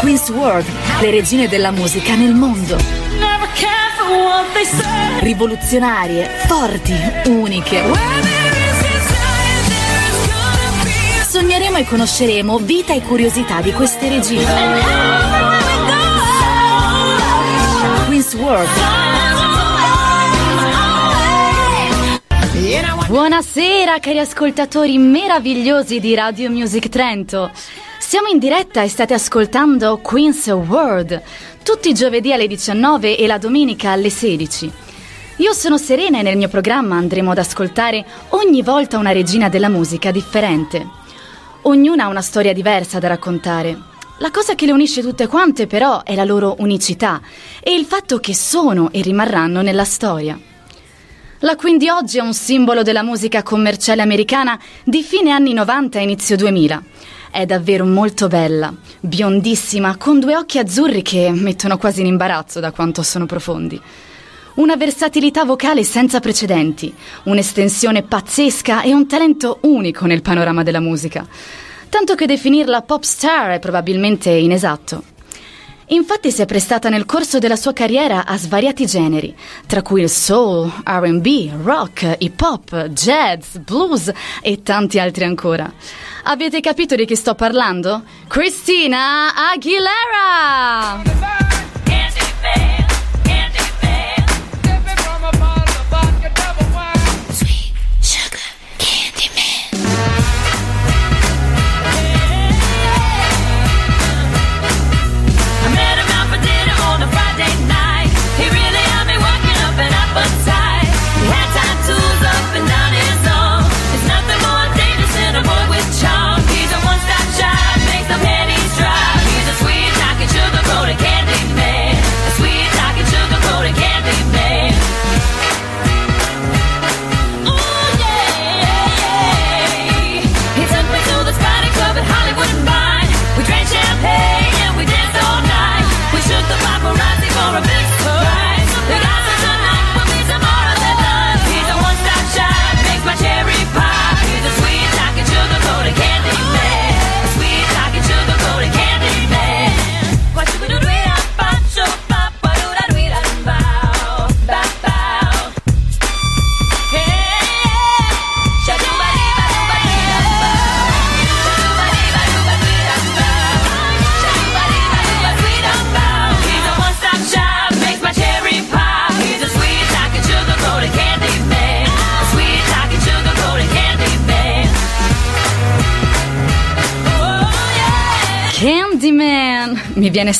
Queen's World, le regine della musica nel mondo. Rivoluzionarie, forti, uniche. Sogneremo e conosceremo vita e curiosità di queste regine. Queen's World. Buonasera cari ascoltatori meravigliosi di Radio Music Trento. Siamo in diretta e state ascoltando Queen's World, tutti i giovedì alle 19 e la domenica alle 16. Io sono Serena e nel mio programma andremo ad ascoltare ogni volta una regina della musica differente. Ognuna ha una storia diversa da raccontare. La cosa che le unisce tutte quante però è la loro unicità e il fatto che sono e rimarranno nella storia. La Queen di oggi è un simbolo della musica commerciale americana di fine anni 90 e inizio 2000. È davvero molto bella, biondissima, con due occhi azzurri che mettono quasi in imbarazzo da quanto sono profondi. Una versatilità vocale senza precedenti, un'estensione pazzesca e un talento unico nel panorama della musica. Tanto che definirla pop star è probabilmente inesatto. Infatti si è prestata nel corso della sua carriera a svariati generi, tra cui il soul, RB, rock, hip hop, jazz, blues e tanti altri ancora. Avete capito di chi sto parlando? Christina Aguilera!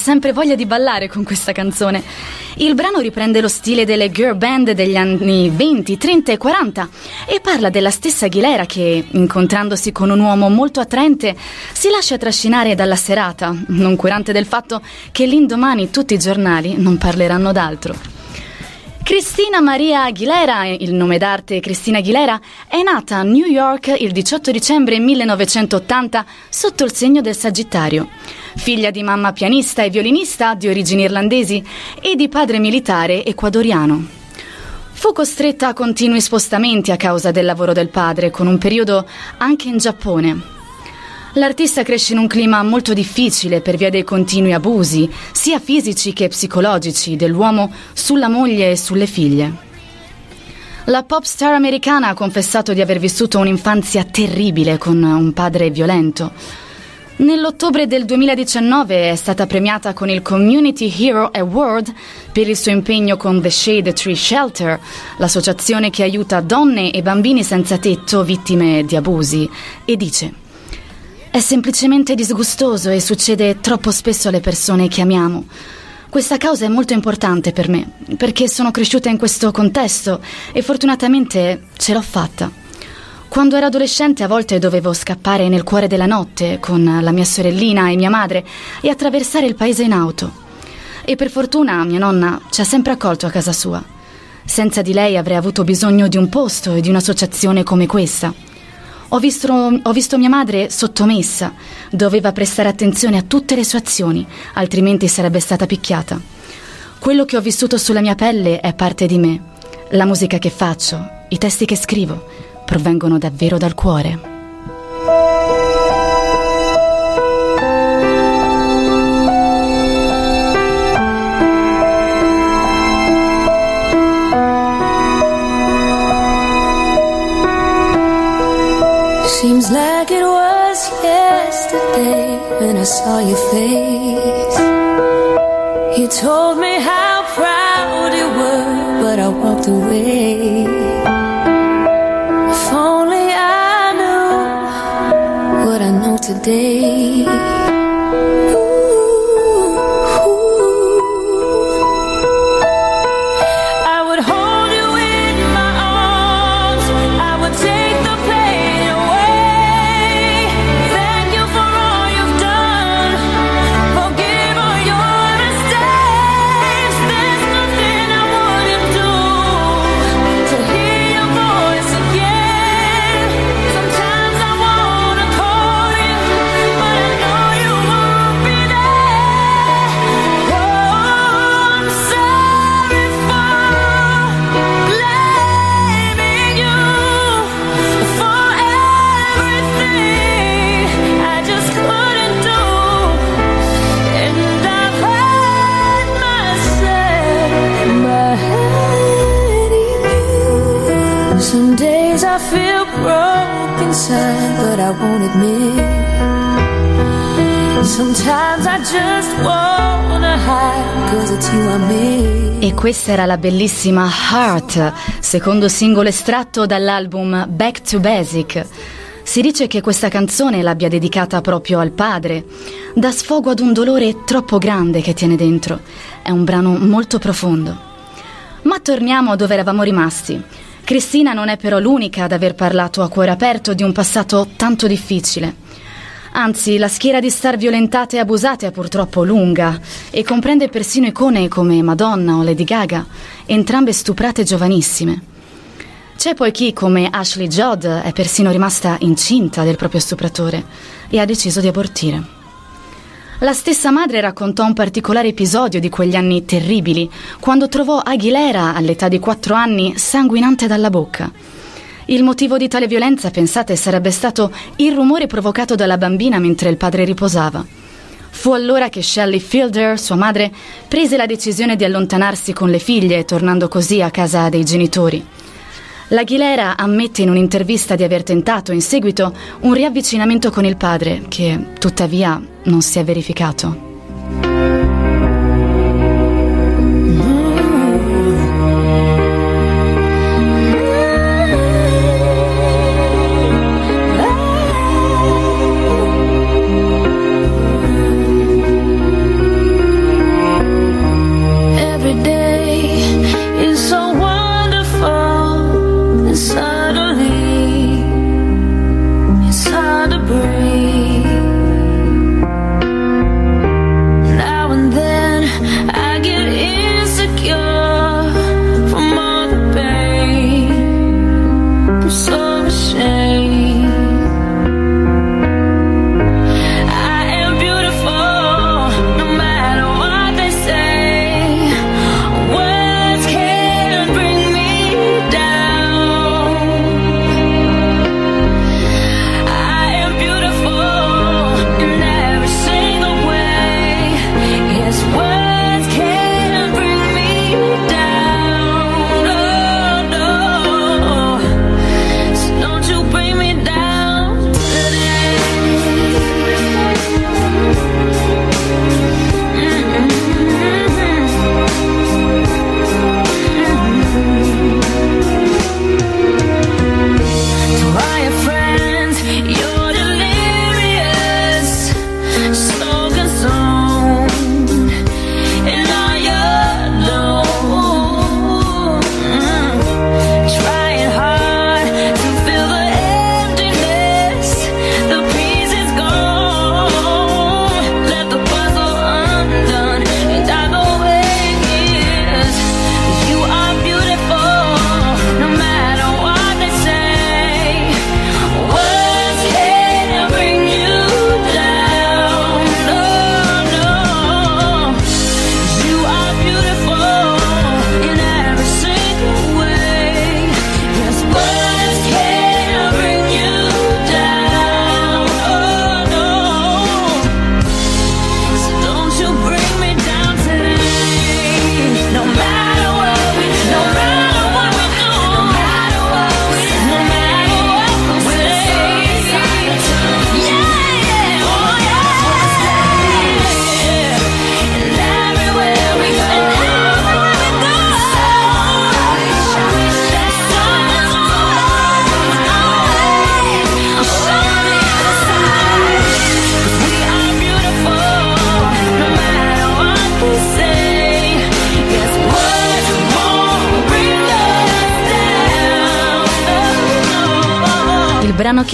Sempre voglia di ballare con questa canzone. Il brano riprende lo stile delle girl band degli anni 20, 30 e 40 e parla della stessa Aguilera che, incontrandosi con un uomo molto attraente, si lascia trascinare dalla serata, non curante del fatto che l'indomani tutti i giornali non parleranno d'altro. Cristina Maria Aguilera, il nome d'arte Cristina Aguilera, è nata a New York il 18 dicembre 1980 sotto il segno del Sagittario. Figlia di mamma pianista e violinista di origini irlandesi e di padre militare ecuadoriano. Fu costretta a continui spostamenti a causa del lavoro del padre, con un periodo anche in Giappone. L'artista cresce in un clima molto difficile per via dei continui abusi, sia fisici che psicologici, dell'uomo sulla moglie e sulle figlie. La pop star americana ha confessato di aver vissuto un'infanzia terribile con un padre violento. Nell'ottobre del 2019 è stata premiata con il Community Hero Award per il suo impegno con The Shade Tree Shelter, l'associazione che aiuta donne e bambini senza tetto vittime di abusi, e dice è semplicemente disgustoso e succede troppo spesso alle persone che amiamo. Questa causa è molto importante per me, perché sono cresciuta in questo contesto e fortunatamente ce l'ho fatta. Quando ero adolescente a volte dovevo scappare nel cuore della notte con la mia sorellina e mia madre e attraversare il paese in auto. E per fortuna mia nonna ci ha sempre accolto a casa sua. Senza di lei avrei avuto bisogno di un posto e di un'associazione come questa. Ho visto, ho visto mia madre sottomessa, doveva prestare attenzione a tutte le sue azioni, altrimenti sarebbe stata picchiata. Quello che ho vissuto sulla mia pelle è parte di me. La musica che faccio, i testi che scrivo, provengono davvero dal cuore. Seems like it was yesterday when I saw your face. You told me how proud you were, but I walked away. Today. Feel broke inside, but I won't admit. Sometimes I just wanna hide, cause it's you I miss. E questa era la bellissima Heart, secondo singolo estratto dall'album Back to Basic. Si dice che questa canzone l'abbia dedicata proprio al padre, dà sfogo ad un dolore troppo grande che tiene dentro. È un brano molto profondo. Ma torniamo dove eravamo rimasti. Cristina non è però l'unica ad aver parlato a cuore aperto di un passato tanto difficile. Anzi, la schiera di star violentate e abusate è purtroppo lunga e comprende persino icone come Madonna o Lady Gaga, entrambe stuprate giovanissime. C'è poi chi, come Ashley Judd, è persino rimasta incinta del proprio stupratore e ha deciso di abortire. La stessa madre raccontò un particolare episodio di quegli anni terribili, quando trovò Aguilera, all'età di quattro anni, sanguinante dalla bocca. Il motivo di tale violenza, pensate, sarebbe stato il rumore provocato dalla bambina mentre il padre riposava. Fu allora che Shelley Fielder, sua madre, prese la decisione di allontanarsi con le figlie, tornando così a casa dei genitori. L'Aguilera ammette in un'intervista di aver tentato in seguito un riavvicinamento con il padre, che tuttavia non si è verificato.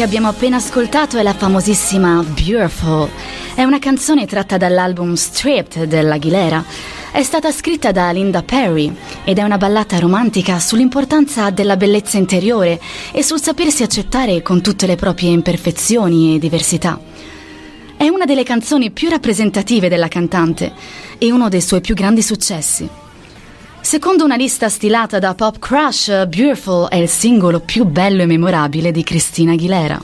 Che abbiamo appena ascoltato è la famosissima Beautiful. È una canzone tratta dall'album Stripped dell'Aguilera. È stata scritta da Linda Perry ed è una ballata romantica sull'importanza della bellezza interiore e sul sapersi accettare con tutte le proprie imperfezioni e diversità. È una delle canzoni più rappresentative della cantante e uno dei suoi più grandi successi. Secondo una lista stilata da Pop Crush, Beautiful è il singolo più bello e memorabile di Christina Aguilera.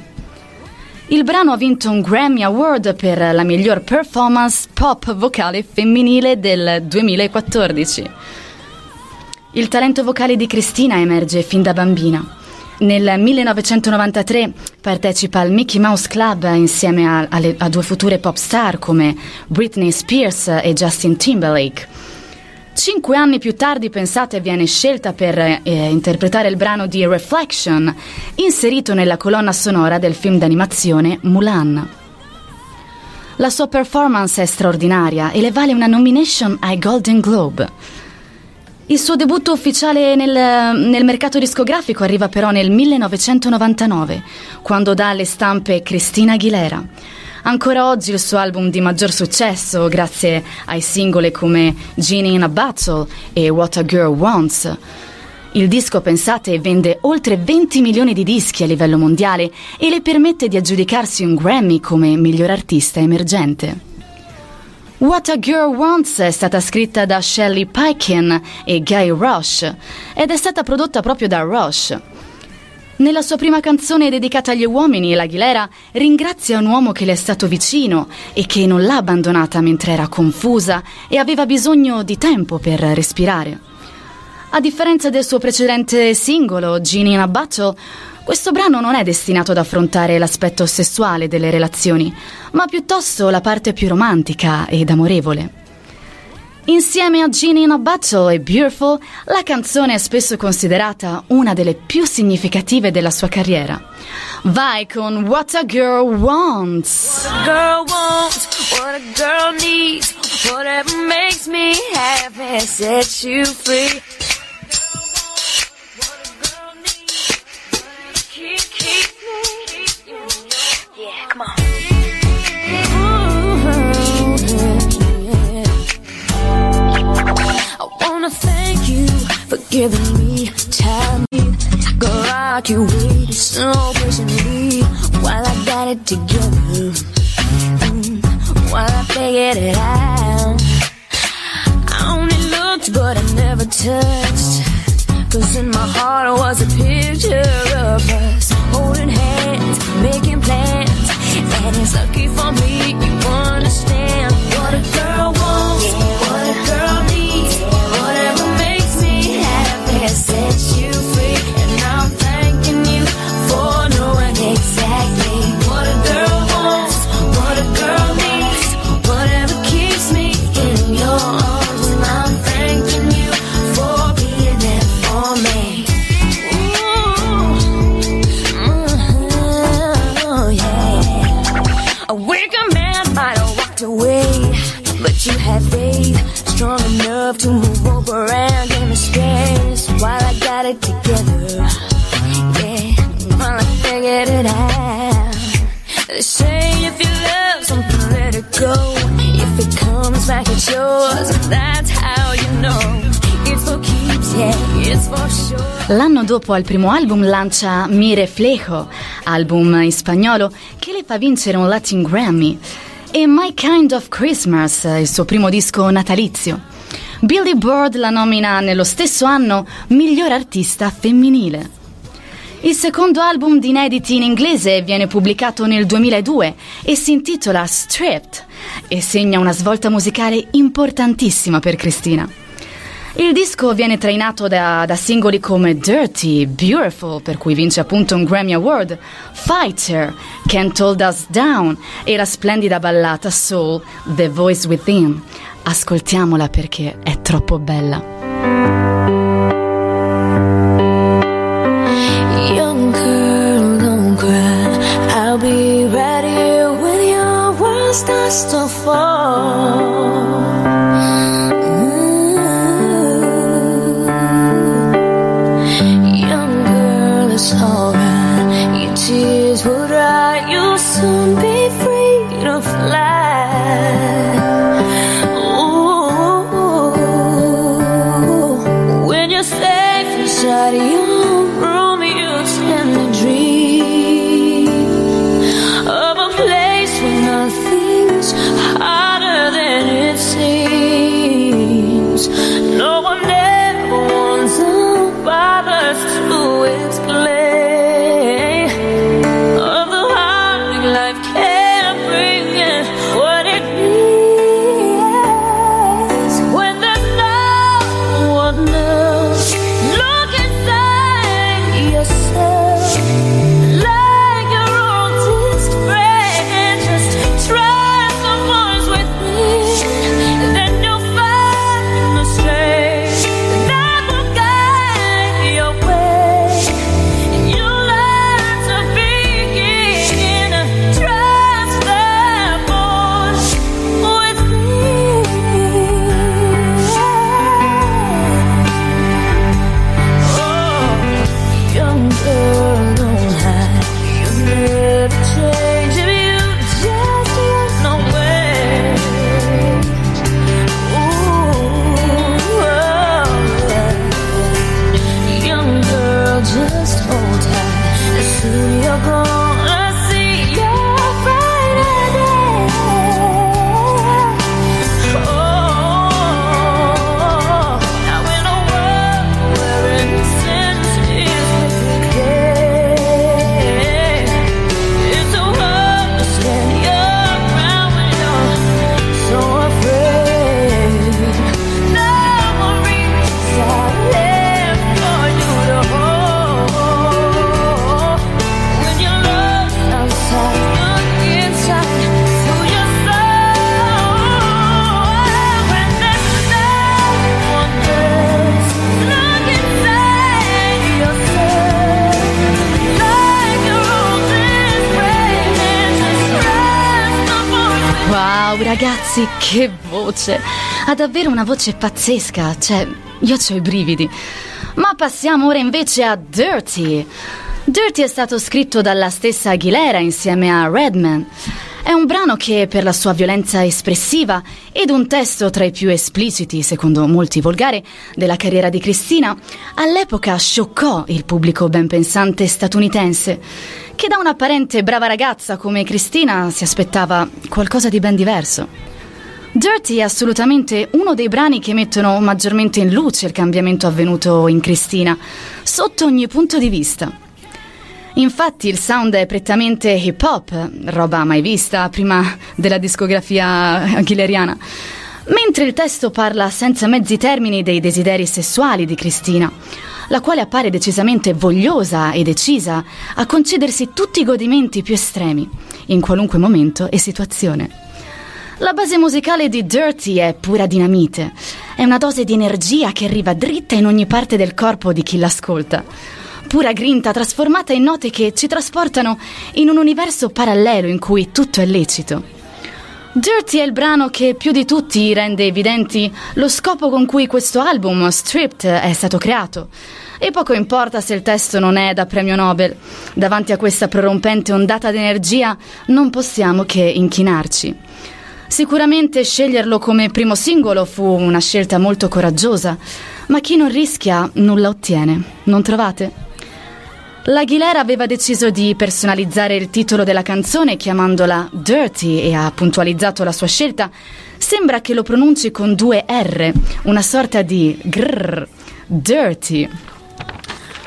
Il brano ha vinto un Grammy Award per la miglior performance pop vocale femminile del 2014. Il talento vocale di Cristina emerge fin da bambina. Nel 1993 partecipa al Mickey Mouse Club insieme a, alle- a due future pop star come Britney Spears e Justin Timberlake. Cinque anni più tardi, pensate, viene scelta per eh, interpretare il brano di Reflection, inserito nella colonna sonora del film d'animazione Mulan. La sua performance è straordinaria e le vale una nomination ai Golden Globe. Il suo debutto ufficiale nel, nel mercato discografico arriva però nel 1999, quando dà alle stampe Christina Aguilera. Ancora oggi il suo album di maggior successo, grazie ai singoli come Genie in a Battle e What a Girl Wants. Il disco, pensate, vende oltre 20 milioni di dischi a livello mondiale e le permette di aggiudicarsi un Grammy come miglior artista emergente. What a Girl Wants è stata scritta da Shelley Paikin e Guy Rush ed è stata prodotta proprio da Rush. Nella sua prima canzone dedicata agli uomini, l'Aguilera ringrazia un uomo che le è stato vicino e che non l'ha abbandonata mentre era confusa e aveva bisogno di tempo per respirare. A differenza del suo precedente singolo, Genie in a Battle, questo brano non è destinato ad affrontare l'aspetto sessuale delle relazioni, ma piuttosto la parte più romantica ed amorevole. Insieme a Genie in a Battle e Beautiful, la canzone è spesso considerata una delle più significative della sua carriera. Vai con What a Girl Wants! girl wants, what a girl needs, whatever makes me happy sets you free. Wanna thank you for giving me time. Girl, I can wait so patiently while I got it together. Mm, While I figured it out. I only looked, but I never touched. Cause in my heart was a picture of us holding hands, making plans. And it's lucky for me you understand what a girl enough to move and give me space while I got it together. Yeah, while I figured it out. They say if you love something, let it go. If it comes back, it's yours. That's how you know. L'anno dopo al primo album lancia Mi Reflejo, album in spagnolo che le fa vincere un Latin Grammy, e My Kind of Christmas, il suo primo disco natalizio. Billy Bird la nomina nello stesso anno miglior artista femminile. Il secondo album di inediti in inglese viene pubblicato nel 2002 e si intitola Stripped e segna una svolta musicale importantissima per Cristina. Il disco viene trainato da, da singoli come Dirty, Beautiful, per cui vince appunto un Grammy Award, Fighter, Can't Hold Us Down e la splendida ballata soul The Voice Within. Ascoltiamola perché è troppo bella. Be here when your world starts to fall. Ragazzi, che voce! Ha davvero una voce pazzesca, cioè, io ho i brividi. Ma passiamo ora invece a Dirty. Dirty è stato scritto dalla stessa Aguilera insieme a Redman. È un brano che, per la sua violenza espressiva ed un testo tra i più espliciti, secondo molti volgari, della carriera di Cristina, all'epoca scioccò il pubblico ben pensante statunitense, che da un'apparente brava ragazza come Cristina si aspettava qualcosa di ben diverso. Dirty è assolutamente uno dei brani che mettono maggiormente in luce il cambiamento avvenuto in Cristina, sotto ogni punto di vista. Infatti il sound è prettamente hip hop, roba mai vista prima della discografia aguileriana, mentre il testo parla senza mezzi termini dei desideri sessuali di Cristina, la quale appare decisamente vogliosa e decisa a concedersi tutti i godimenti più estremi, in qualunque momento e situazione. La base musicale di Dirty è pura dinamite, è una dose di energia che arriva dritta in ogni parte del corpo di chi l'ascolta. Pura grinta trasformata in note che ci trasportano in un universo parallelo in cui tutto è lecito. Dirty è il brano che più di tutti rende evidenti lo scopo con cui questo album, Stripped, è stato creato. E poco importa se il testo non è da premio Nobel. Davanti a questa prorompente ondata d'energia non possiamo che inchinarci. Sicuramente sceglierlo come primo singolo fu una scelta molto coraggiosa, ma chi non rischia nulla ottiene, non trovate? L'Aguilera aveva deciso di personalizzare il titolo della canzone chiamandola Dirty e ha puntualizzato la sua scelta. Sembra che lo pronunci con due R, una sorta di grrr, dirty.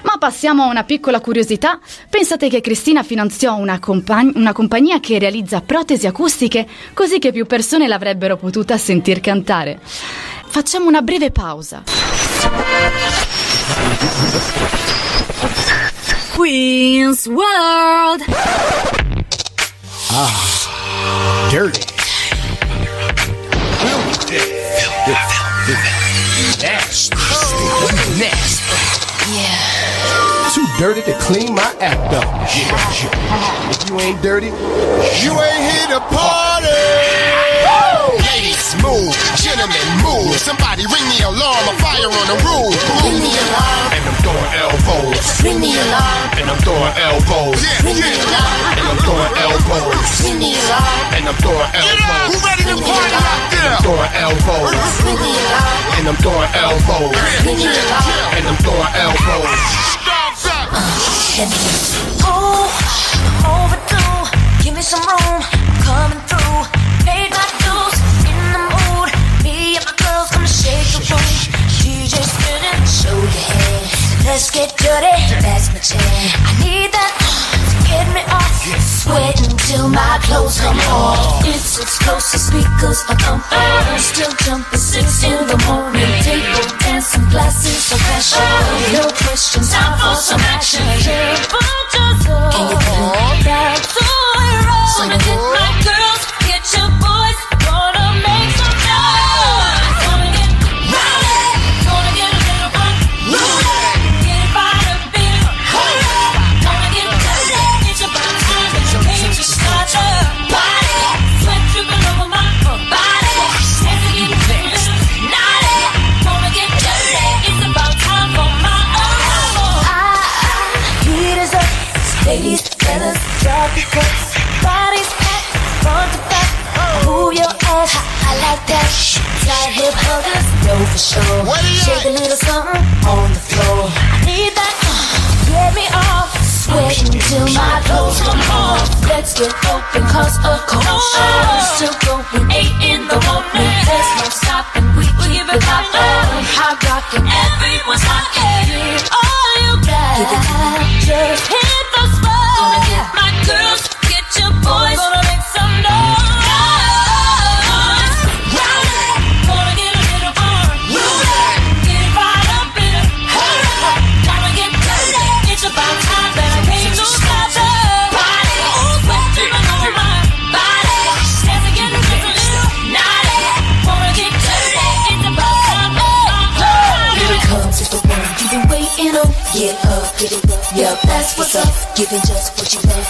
Ma passiamo a una piccola curiosità. Pensate che Cristina finanziò una, compagn- una compagnia che realizza protesi acustiche così che più persone l'avrebbero potuta sentir cantare. Facciamo una breve pausa. Queen's World. dirty. Nasty. Dirty to clean my act up. If you ain't dirty, You ain't here to party. ladies, move. Gentlemen, move. Somebody ring the alarm. A fire on the roof. Ring the alarm. And I'm throwing elbows. Ring the alarm. And I'm throwing elbows. Ring the alarm. And I'm throwing elbows. Ring the alarm. And I'm throwing elbows. Who ready to party out there? I'm throwing elbows. Ring the alarm. And I'm throwing elbows. Ring the alarm. And I'm throwing elbows. Oh, overdue. Give me some room. I'm coming through. Paid my dues. In the mood. Me and my girls gonna shake the room. DJ spinning. Show your head. Let's get dirty. That's my jam set me off. Yes. Sweat until my clothes come off. It's as close as speakers are comfort. Uh, I'm still jumping six in the morning. Table dancing classes of fashion. Uh, no questions, time for some action. Careful, just go. That's all I roll. So I get my girls. Drop your cuts. Bodies packed, front to back. Move your ass, I like that. Tight hip huggers, know for sure. Shake a little something on the floor. I need that. Uh, get me off, sweating till my clothes come off. Let's get open, cause a cold show. Still going eight in the morning. There's no stopping, we keep it poppin'. Hot rockin', everyone's rockin'.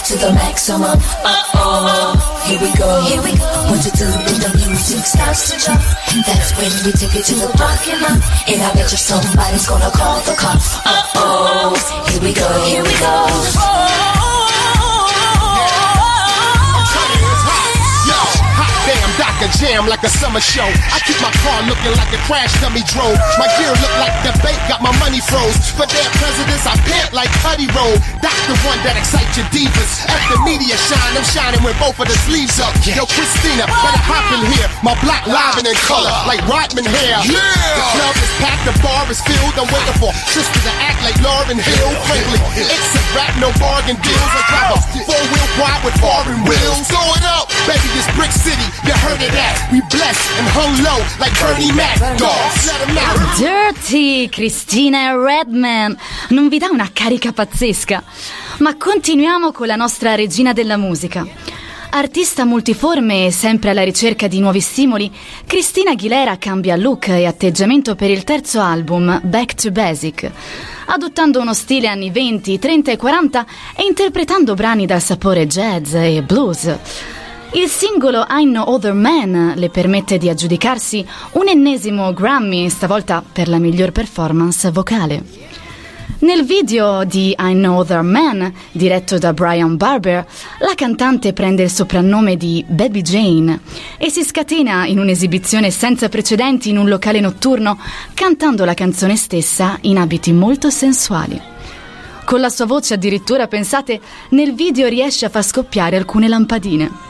To the maximum. Uh oh, here we go, here we go. What to do when the music starts to jump? That's when we take it to the parking lot. And I bet you somebody's gonna call the cops. Uh oh, here we go, here we go. Yo, damn, Dr. Jam like a summer show. I keep my car looking like a crash dummy drove. My gear look like the bank got my money froze. For their presidents, I pant like Cuddy Roll. That's the one that excites your divas. At the media shine, I'm shining with both of the sleeves up. Yo, Christina, better hop in here. My black live and in color, like Rodman hair. The club is packed, the bar is filled. I'm waiting for sister to act like Lauren Hill. Frankly, it's a rap, no bargain deals. I drive a four-wheel quad with foreign wheels. Throw it up, baby, this brick city, you heard of that. We blessed and hung low like Bernie Mac. Dogs. Dirty, Cristina Redman. Non vi dà una carica pazzesca? Ma continuiamo con la nostra regina della musica. Artista multiforme e sempre alla ricerca di nuovi stimoli, Cristina Aguilera cambia look e atteggiamento per il terzo album, Back to Basic, adottando uno stile anni 20, 30 e 40 e interpretando brani dal sapore jazz e blues. Il singolo I Know Other Man le permette di aggiudicarsi un ennesimo Grammy, stavolta per la miglior performance vocale. Nel video di I Know Other Man, diretto da Brian Barber, la cantante prende il soprannome di Baby Jane e si scatena in un'esibizione senza precedenti in un locale notturno, cantando la canzone stessa in abiti molto sensuali. Con la sua voce addirittura, pensate, nel video riesce a far scoppiare alcune lampadine.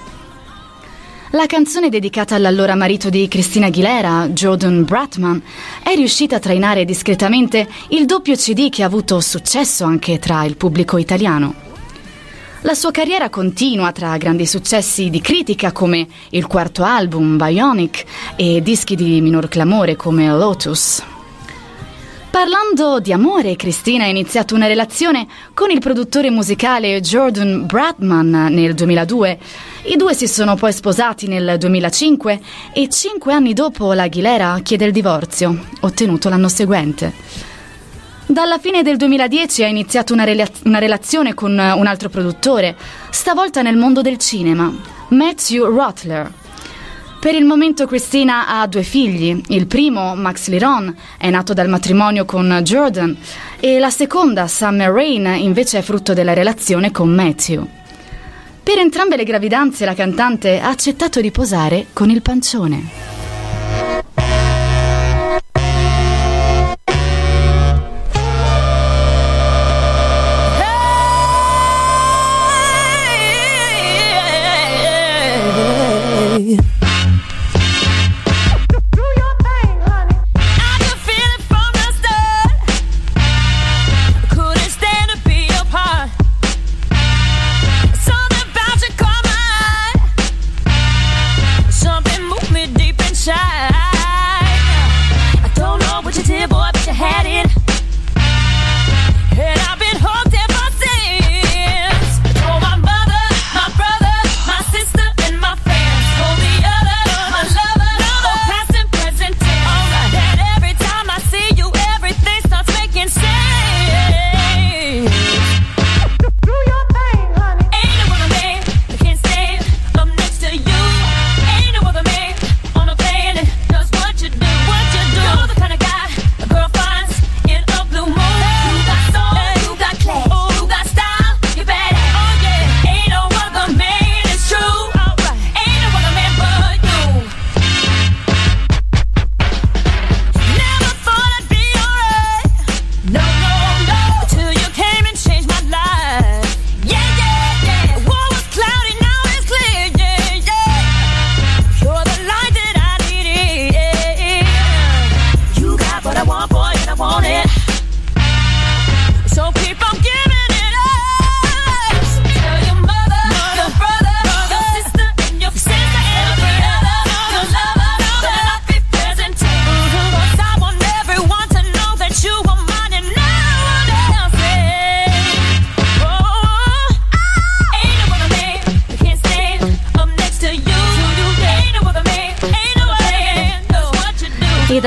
La canzone dedicata all'allora marito di Christina Aguilera, Jordan Bratman, è riuscita a trainare discretamente il doppio CD che ha avuto successo anche tra il pubblico italiano. La sua carriera continua tra grandi successi di critica come il quarto album Bionic e dischi di minor clamore come Lotus. Parlando di amore, Cristina ha iniziato una relazione con il produttore musicale Jordan Bradman nel 2002. I due si sono poi sposati nel 2005 e cinque anni dopo l'Aguilera chiede il divorzio, ottenuto l'anno seguente. Dalla fine del 2010 ha iniziato una, rela- una relazione con un altro produttore, stavolta nel mondo del cinema, Matthew Rottler. Per il momento Christina ha due figli. Il primo, Max Liron, è nato dal matrimonio con Jordan e la seconda, Summer Rain, invece è frutto della relazione con Matthew. Per entrambe le gravidanze la cantante ha accettato di posare con il pancione.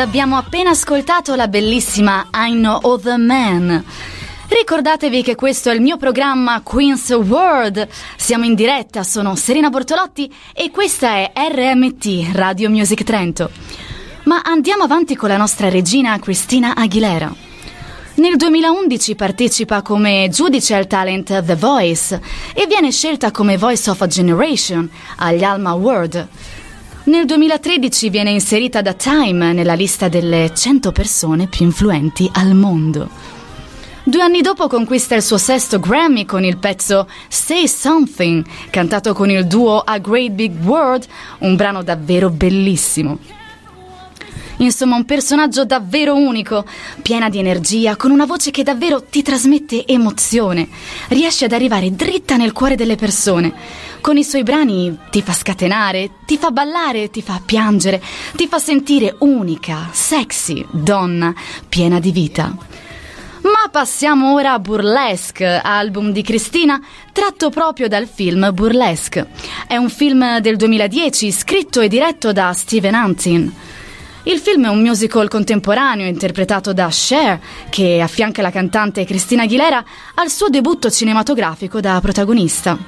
Abbiamo appena ascoltato la bellissima I Know Other Man. Ricordatevi che questo è il mio programma Queen's World. Siamo in diretta, sono Serena Bortolotti e questa è RMT Radio Music Trento. Ma andiamo avanti con la nostra regina Cristina Aguilera. Nel 2011 partecipa come giudice al talent The Voice e viene scelta come Voice of a Generation agli Alma Award. Nel 2013 viene inserita da Time nella lista delle 100 persone più influenti al mondo. Due anni dopo conquista il suo sesto Grammy con il pezzo Say Something, cantato con il duo A Great Big World, un brano davvero bellissimo. Insomma, un personaggio davvero unico, piena di energia, con una voce che davvero ti trasmette emozione. Riesce ad arrivare dritta nel cuore delle persone. Con i suoi brani ti fa scatenare, ti fa ballare, ti fa piangere, ti fa sentire unica, sexy, donna, piena di vita. Ma passiamo ora a Burlesque, album di Cristina, tratto proprio dal film Burlesque. È un film del 2010 scritto e diretto da Steven Hunting. Il film è un musical contemporaneo interpretato da Cher, che affianca la cantante Cristina Aguilera al suo debutto cinematografico da protagonista.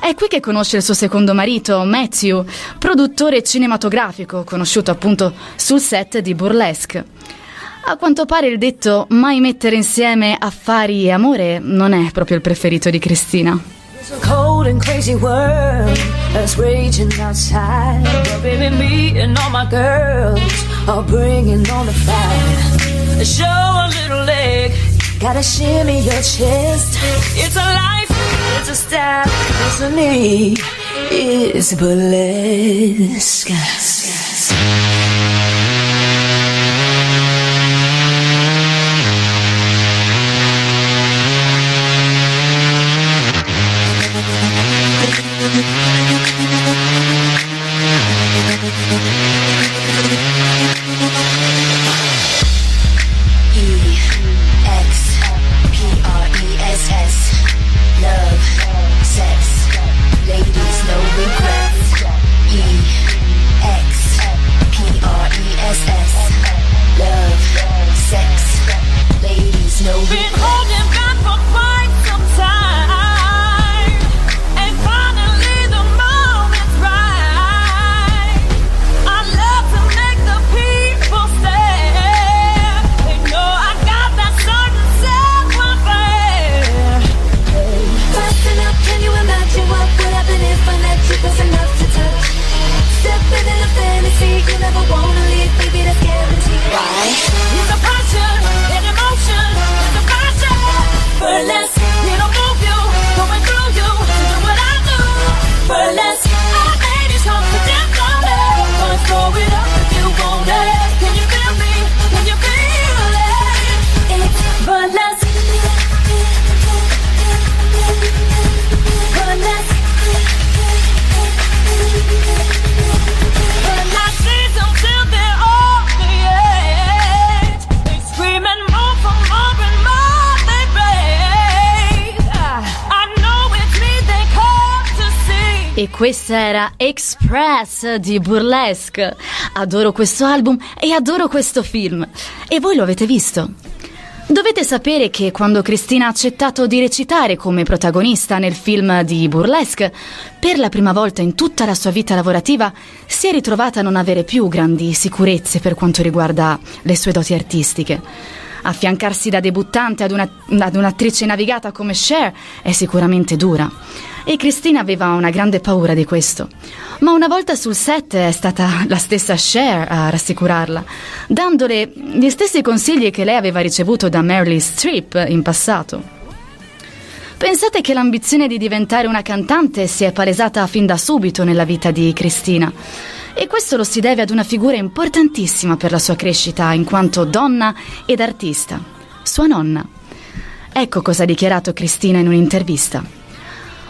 È qui che conosce il suo secondo marito, Matthew, produttore cinematografico, conosciuto appunto sul set di Burlesque. A quanto pare il detto mai mettere insieme affari e amore non è proprio il preferito di Cristina. It's a cold and crazy world that's raging outside. But baby, me and all my girls are bringing on the fire. Show a little leg, gotta shimmy your chest. It's a life, it's a style, it's a need, it's burlesque. been home. Questa era Express di Burlesque. Adoro questo album e adoro questo film. E voi lo avete visto? Dovete sapere che quando Cristina ha accettato di recitare come protagonista nel film di Burlesque, per la prima volta in tutta la sua vita lavorativa si è ritrovata a non avere più grandi sicurezze per quanto riguarda le sue doti artistiche. Affiancarsi da debuttante ad, una- ad un'attrice navigata come Cher è sicuramente dura. E Cristina aveva una grande paura di questo. Ma una volta sul set è stata la stessa Cher a rassicurarla, dandole gli stessi consigli che lei aveva ricevuto da Meryl Streep in passato. Pensate che l'ambizione di diventare una cantante si è palesata fin da subito nella vita di Cristina. E questo lo si deve ad una figura importantissima per la sua crescita in quanto donna ed artista, sua nonna. Ecco cosa ha dichiarato Cristina in un'intervista.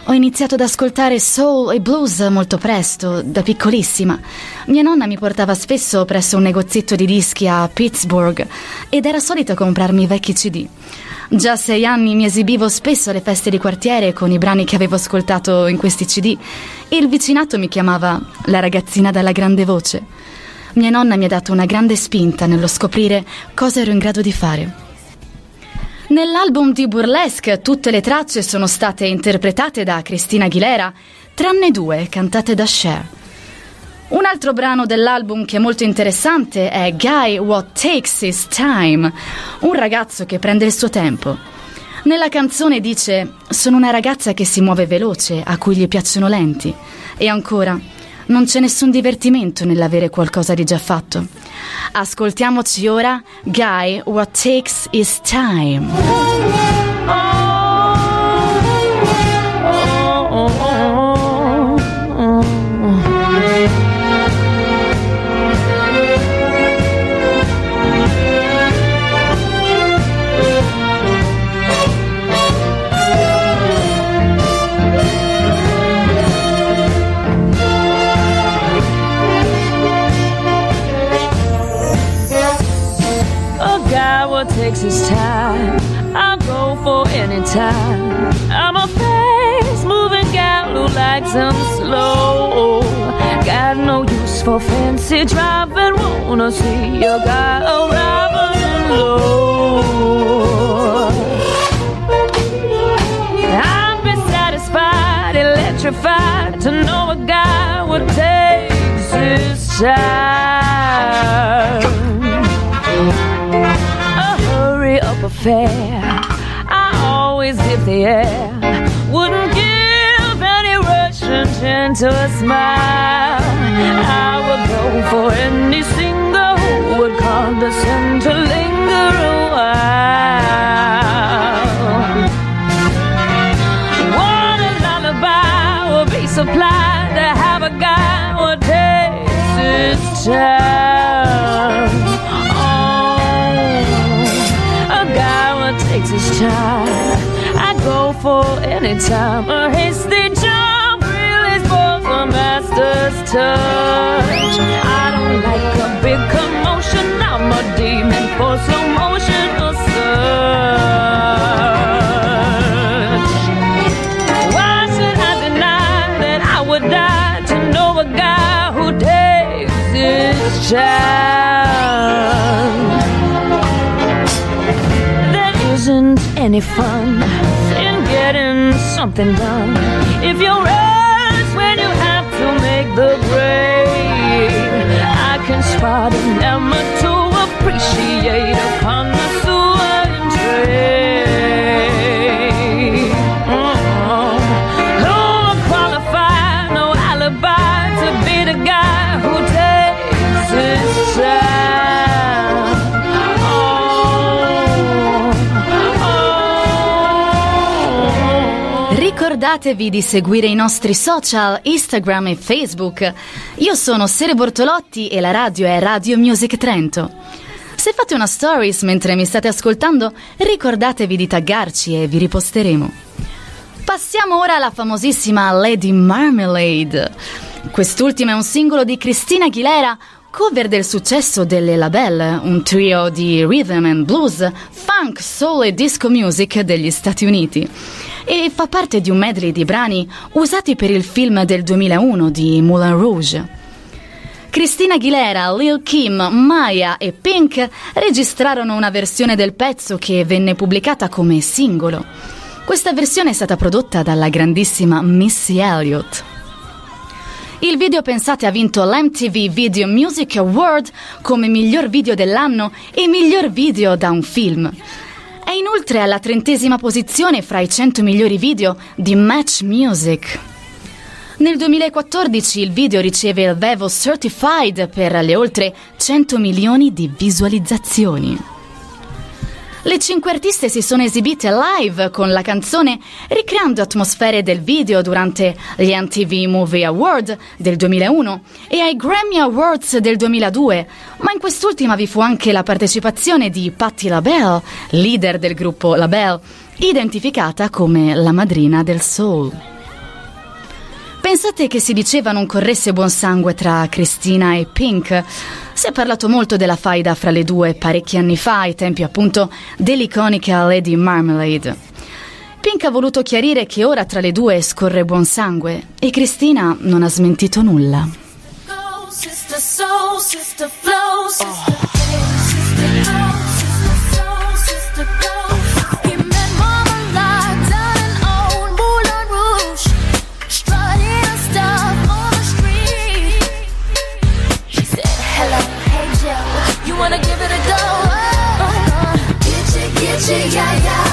Ho iniziato ad ascoltare soul e blues molto presto, da piccolissima. Mia nonna mi portava spesso presso un negozietto di dischi a Pittsburgh ed era solita comprarmi vecchi CD. Già a sei anni mi esibivo spesso alle feste di quartiere con i brani che avevo ascoltato in questi CD e il vicinato mi chiamava la ragazzina dalla grande voce. Mia nonna mi ha dato una grande spinta nello scoprire cosa ero in grado di fare. Nell'album di Burlesque tutte le tracce sono state interpretate da Cristina Aguilera, tranne due cantate da Cher. Un altro brano dell'album che è molto interessante è Guy What Takes His Time, un ragazzo che prende il suo tempo. Nella canzone dice Sono una ragazza che si muove veloce, a cui gli piacciono lenti. E ancora, non c'è nessun divertimento nell'avere qualcosa di già fatto. Ascoltiamoci ora Guy What Takes His Time. Fancy driving. Wanna see a guy arriving low. I'd be satisfied, electrified to know a guy would take his time a hurry up affair. I always give the air. Wouldn't give any Russian to a smile. I would for any single would condescend to linger a while. What a lullaby will be supplied to have a guy who takes his time. Oh, a guy who takes his time. I go for any time. A hasty touch. I don't like a big commotion. I'm a demon for slow motion or such. Why should I deny that I would die to know a guy who takes his time? There isn't any fun in getting something done garden Ricordatevi di seguire i nostri social, Instagram e Facebook. Io sono Sere Bortolotti e la radio è Radio Music Trento. Se fate una stories mentre mi state ascoltando, ricordatevi di taggarci e vi riposteremo. Passiamo ora alla famosissima Lady Marmalade. Quest'ultima è un singolo di Christina Aguilera, cover del successo delle Labelle, un trio di rhythm and blues, funk, soul e disco music degli Stati Uniti. E fa parte di un medley di brani usati per il film del 2001 di Moulin Rouge. Christina Aguilera, Lil Kim, Maya e Pink registrarono una versione del pezzo che venne pubblicata come singolo. Questa versione è stata prodotta dalla grandissima Missy Elliott. Il video pensate ha vinto l'MTV Video Music Award come miglior video dell'anno e miglior video da un film. È inoltre alla trentesima posizione fra i 100 migliori video di Match Music. Nel 2014 il video riceve il Vevo Certified per le oltre 100 milioni di visualizzazioni. Le cinque artiste si sono esibite live con la canzone, ricreando atmosfere del video durante gli MTV Movie Award del 2001 e ai Grammy Awards del 2002, ma in quest'ultima vi fu anche la partecipazione di Patti LaBelle, leader del gruppo LaBelle, identificata come la madrina del soul. Pensate che si diceva non corresse buon sangue tra Cristina e Pink? Si è parlato molto della faida fra le due parecchi anni fa, ai tempi appunto dell'iconica Lady Marmalade. Pink ha voluto chiarire che ora tra le due scorre buon sangue e Cristina non ha smentito nulla. Go, sister soul, sister flow, sister sister 喜呀呀。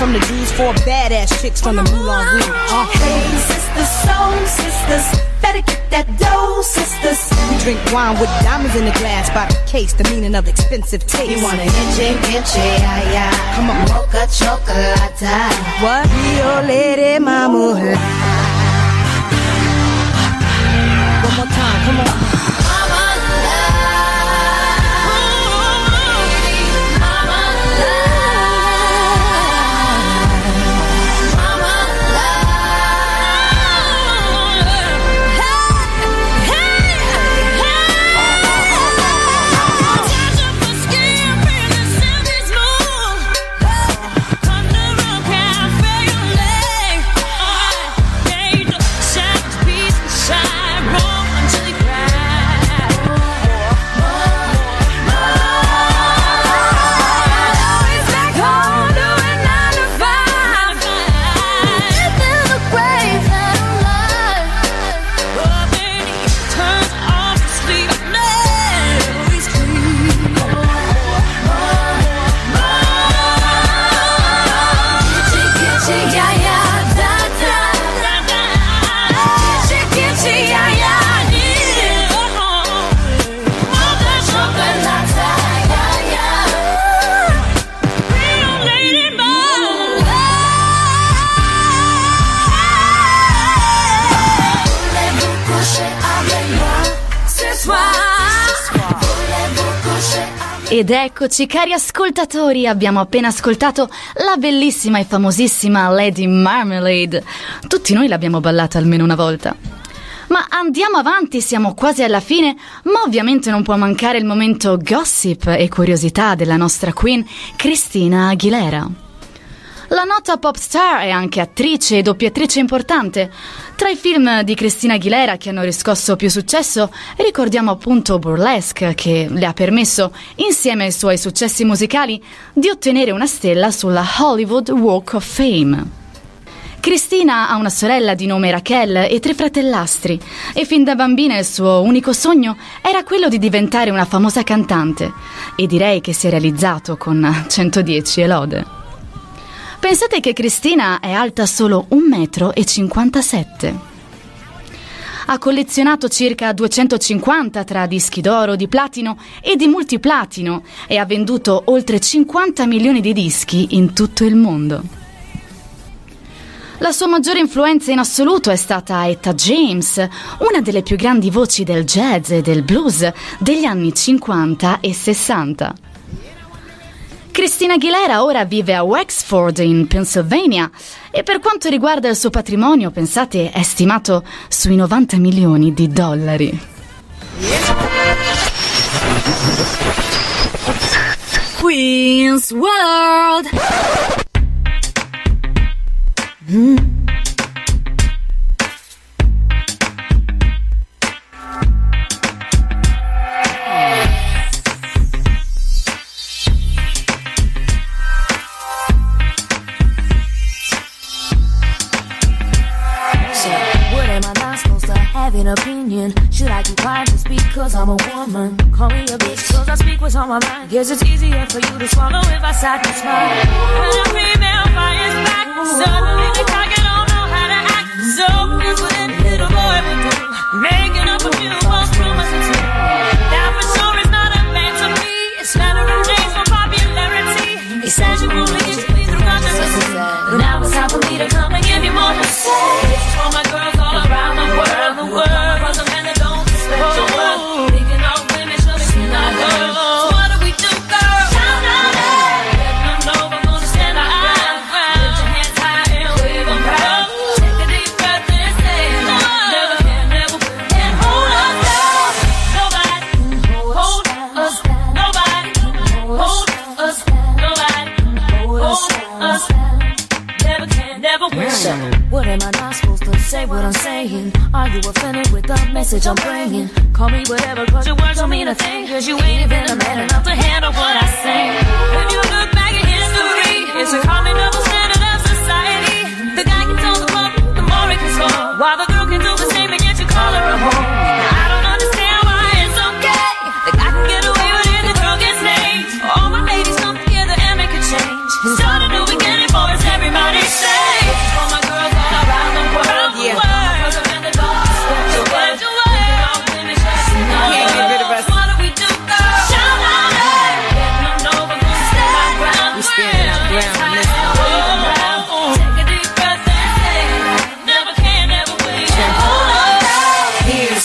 From the Jews, four badass chicks from the Moulin Rouge. Uh, Hey, sisters, soul sisters, better get that dough, sisters. we drink wine with diamonds in the glass by the case, the meaning of expensive taste. You wanna itchy, itchy, yeah, yeah. Come on. Mocha chocolate. What? Rio Lady Mama. One more time, come on. Eccoci, cari ascoltatori, abbiamo appena ascoltato la bellissima e famosissima Lady Marmalade. Tutti noi l'abbiamo ballata almeno una volta. Ma andiamo avanti, siamo quasi alla fine, ma ovviamente non può mancare il momento gossip e curiosità della nostra queen Cristina Aguilera. La nota pop star è anche attrice e doppiatrice importante. Tra i film di Cristina Aguilera che hanno riscosso più successo, ricordiamo appunto Burlesque, che le ha permesso, insieme ai suoi successi musicali, di ottenere una stella sulla Hollywood Walk of Fame. Cristina ha una sorella di nome Raquel e tre fratellastri e fin da bambina il suo unico sogno era quello di diventare una famosa cantante e direi che si è realizzato con 110 elode. Pensate che Cristina è alta solo 1,57 m. Ha collezionato circa 250 tra dischi d'oro, di platino e di multiplatino e ha venduto oltre 50 milioni di dischi in tutto il mondo. La sua maggiore influenza in assoluto è stata Etta James, una delle più grandi voci del jazz e del blues degli anni 50 e 60. Cristina Aguilera ora vive a Wexford in Pennsylvania e per quanto riguarda il suo patrimonio, pensate, è stimato sui 90 milioni di dollari. Queen's World. So, opinion? Should I quiet to speak cause I'm a woman? Call me a bitch cause I speak what's on my mind. Guess it's easier for you to swallow if I satisfy. When a female fires back, suddenly talk and don't know how to act. So here's what a little boy would do. Making up a few false promises. That for sure is not a man to me. It's flattering James for popularity. He says you only get me through consciousness. But now it's time for me to come and give you more to say. For my girls all around the world, the world. Offended with the message I'm bringing? Call me whatever, cause your words don't mean a thing. Cause you ain't even a man enough to handle what I say. If you look back at history, it's a common double standard of society. The guy can tell the fuck, the more he can score. While the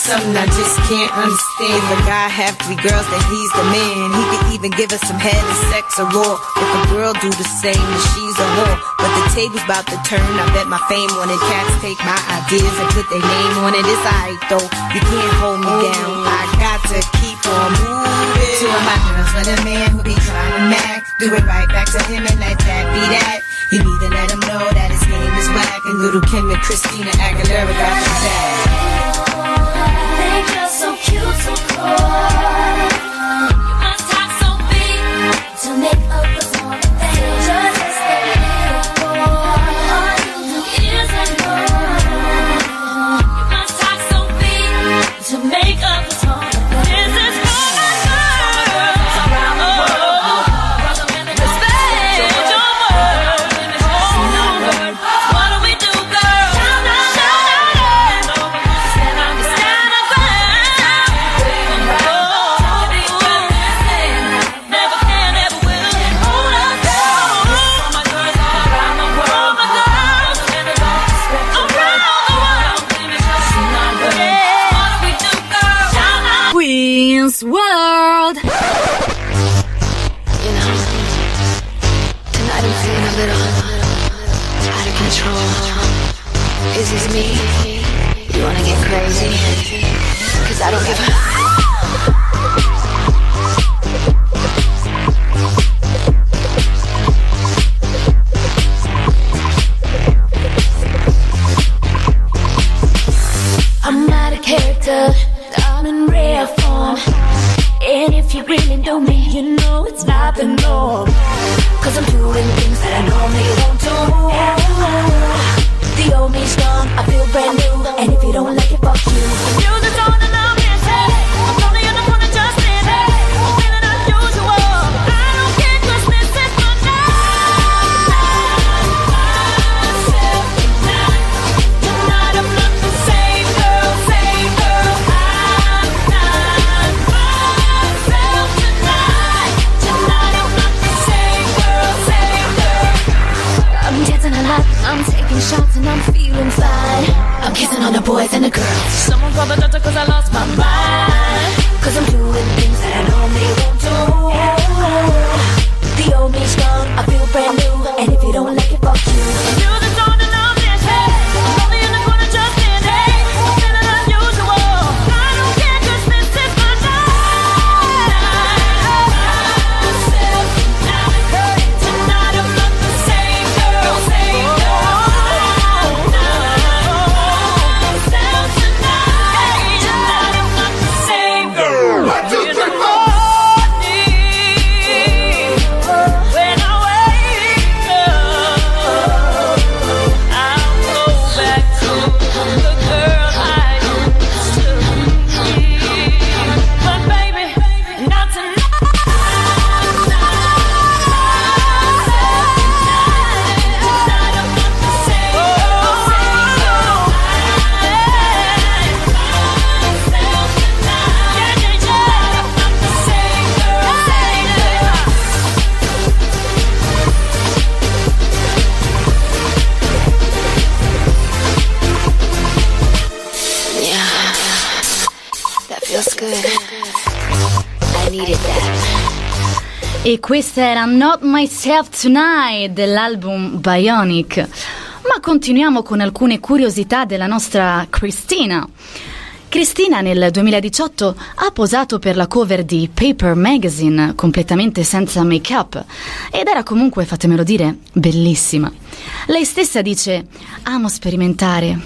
something I just can't understand. The guy have three girls that he's the man. He could even give us some head and sex or raw. If a girl do the same, then she's a whore. But the table's about to turn. I bet my fame on it. Cats take my ideas and put their name on it. It's alright though. You can't hold me down. I got to keep on moving. Two of my girls with a man who be trying to mac. Do it right back to him and let that be that. You need to let him know that his name is whack. And little Kim and Christina Aguilera got the bag so cute, so cold. E questa era Not Myself Tonight dell'album Bionic. Ma continuiamo con alcune curiosità della nostra Cristina. Cristina nel 2018 ha posato per la cover di Paper Magazine completamente senza make-up ed era comunque, fatemelo dire, bellissima. Lei stessa dice: Amo sperimentare,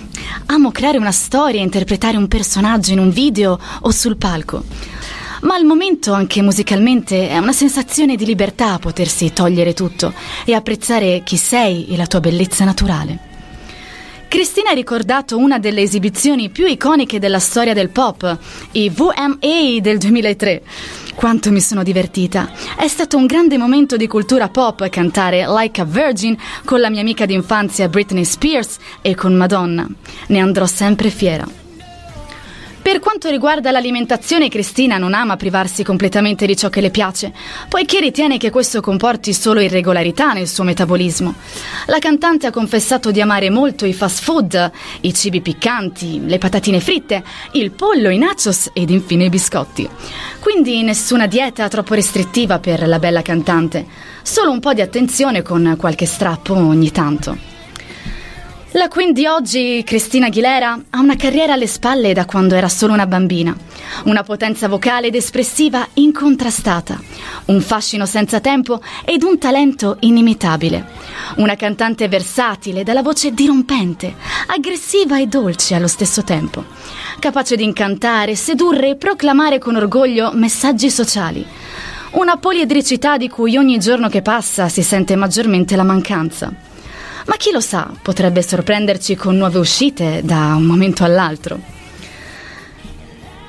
amo creare una storia e interpretare un personaggio in un video o sul palco. Ma al momento, anche musicalmente, è una sensazione di libertà potersi togliere tutto e apprezzare chi sei e la tua bellezza naturale. Cristina ha ricordato una delle esibizioni più iconiche della storia del pop, i VMA del 2003. Quanto mi sono divertita. È stato un grande momento di cultura pop cantare Like a Virgin con la mia amica d'infanzia Britney Spears e con Madonna. Ne andrò sempre fiera. Per quanto riguarda l'alimentazione, Cristina non ama privarsi completamente di ciò che le piace, poiché ritiene che questo comporti solo irregolarità nel suo metabolismo. La cantante ha confessato di amare molto i fast food, i cibi piccanti, le patatine fritte, il pollo, i nachos ed infine i biscotti. Quindi nessuna dieta troppo restrittiva per la bella cantante, solo un po' di attenzione con qualche strappo ogni tanto. La queen di oggi, Cristina Aguilera, ha una carriera alle spalle da quando era solo una bambina. Una potenza vocale ed espressiva incontrastata, un fascino senza tempo ed un talento inimitabile. Una cantante versatile, dalla voce dirompente, aggressiva e dolce allo stesso tempo. Capace di incantare, sedurre e proclamare con orgoglio messaggi sociali. Una poliedricità di cui ogni giorno che passa si sente maggiormente la mancanza. Ma chi lo sa, potrebbe sorprenderci con nuove uscite da un momento all'altro.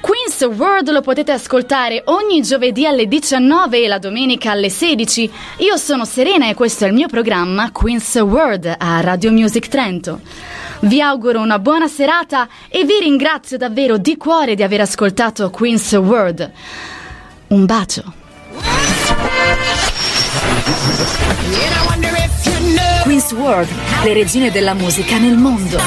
Queen's World lo potete ascoltare ogni giovedì alle 19 e la domenica alle 16. Io sono Serena e questo è il mio programma Queen's World a Radio Music Trento. Vi auguro una buona serata e vi ringrazio davvero di cuore di aver ascoltato Queen's World. Un bacio. Queen's World, le regine della musica nel mondo.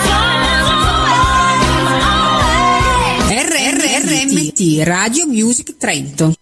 RRRMT Radio Music Trento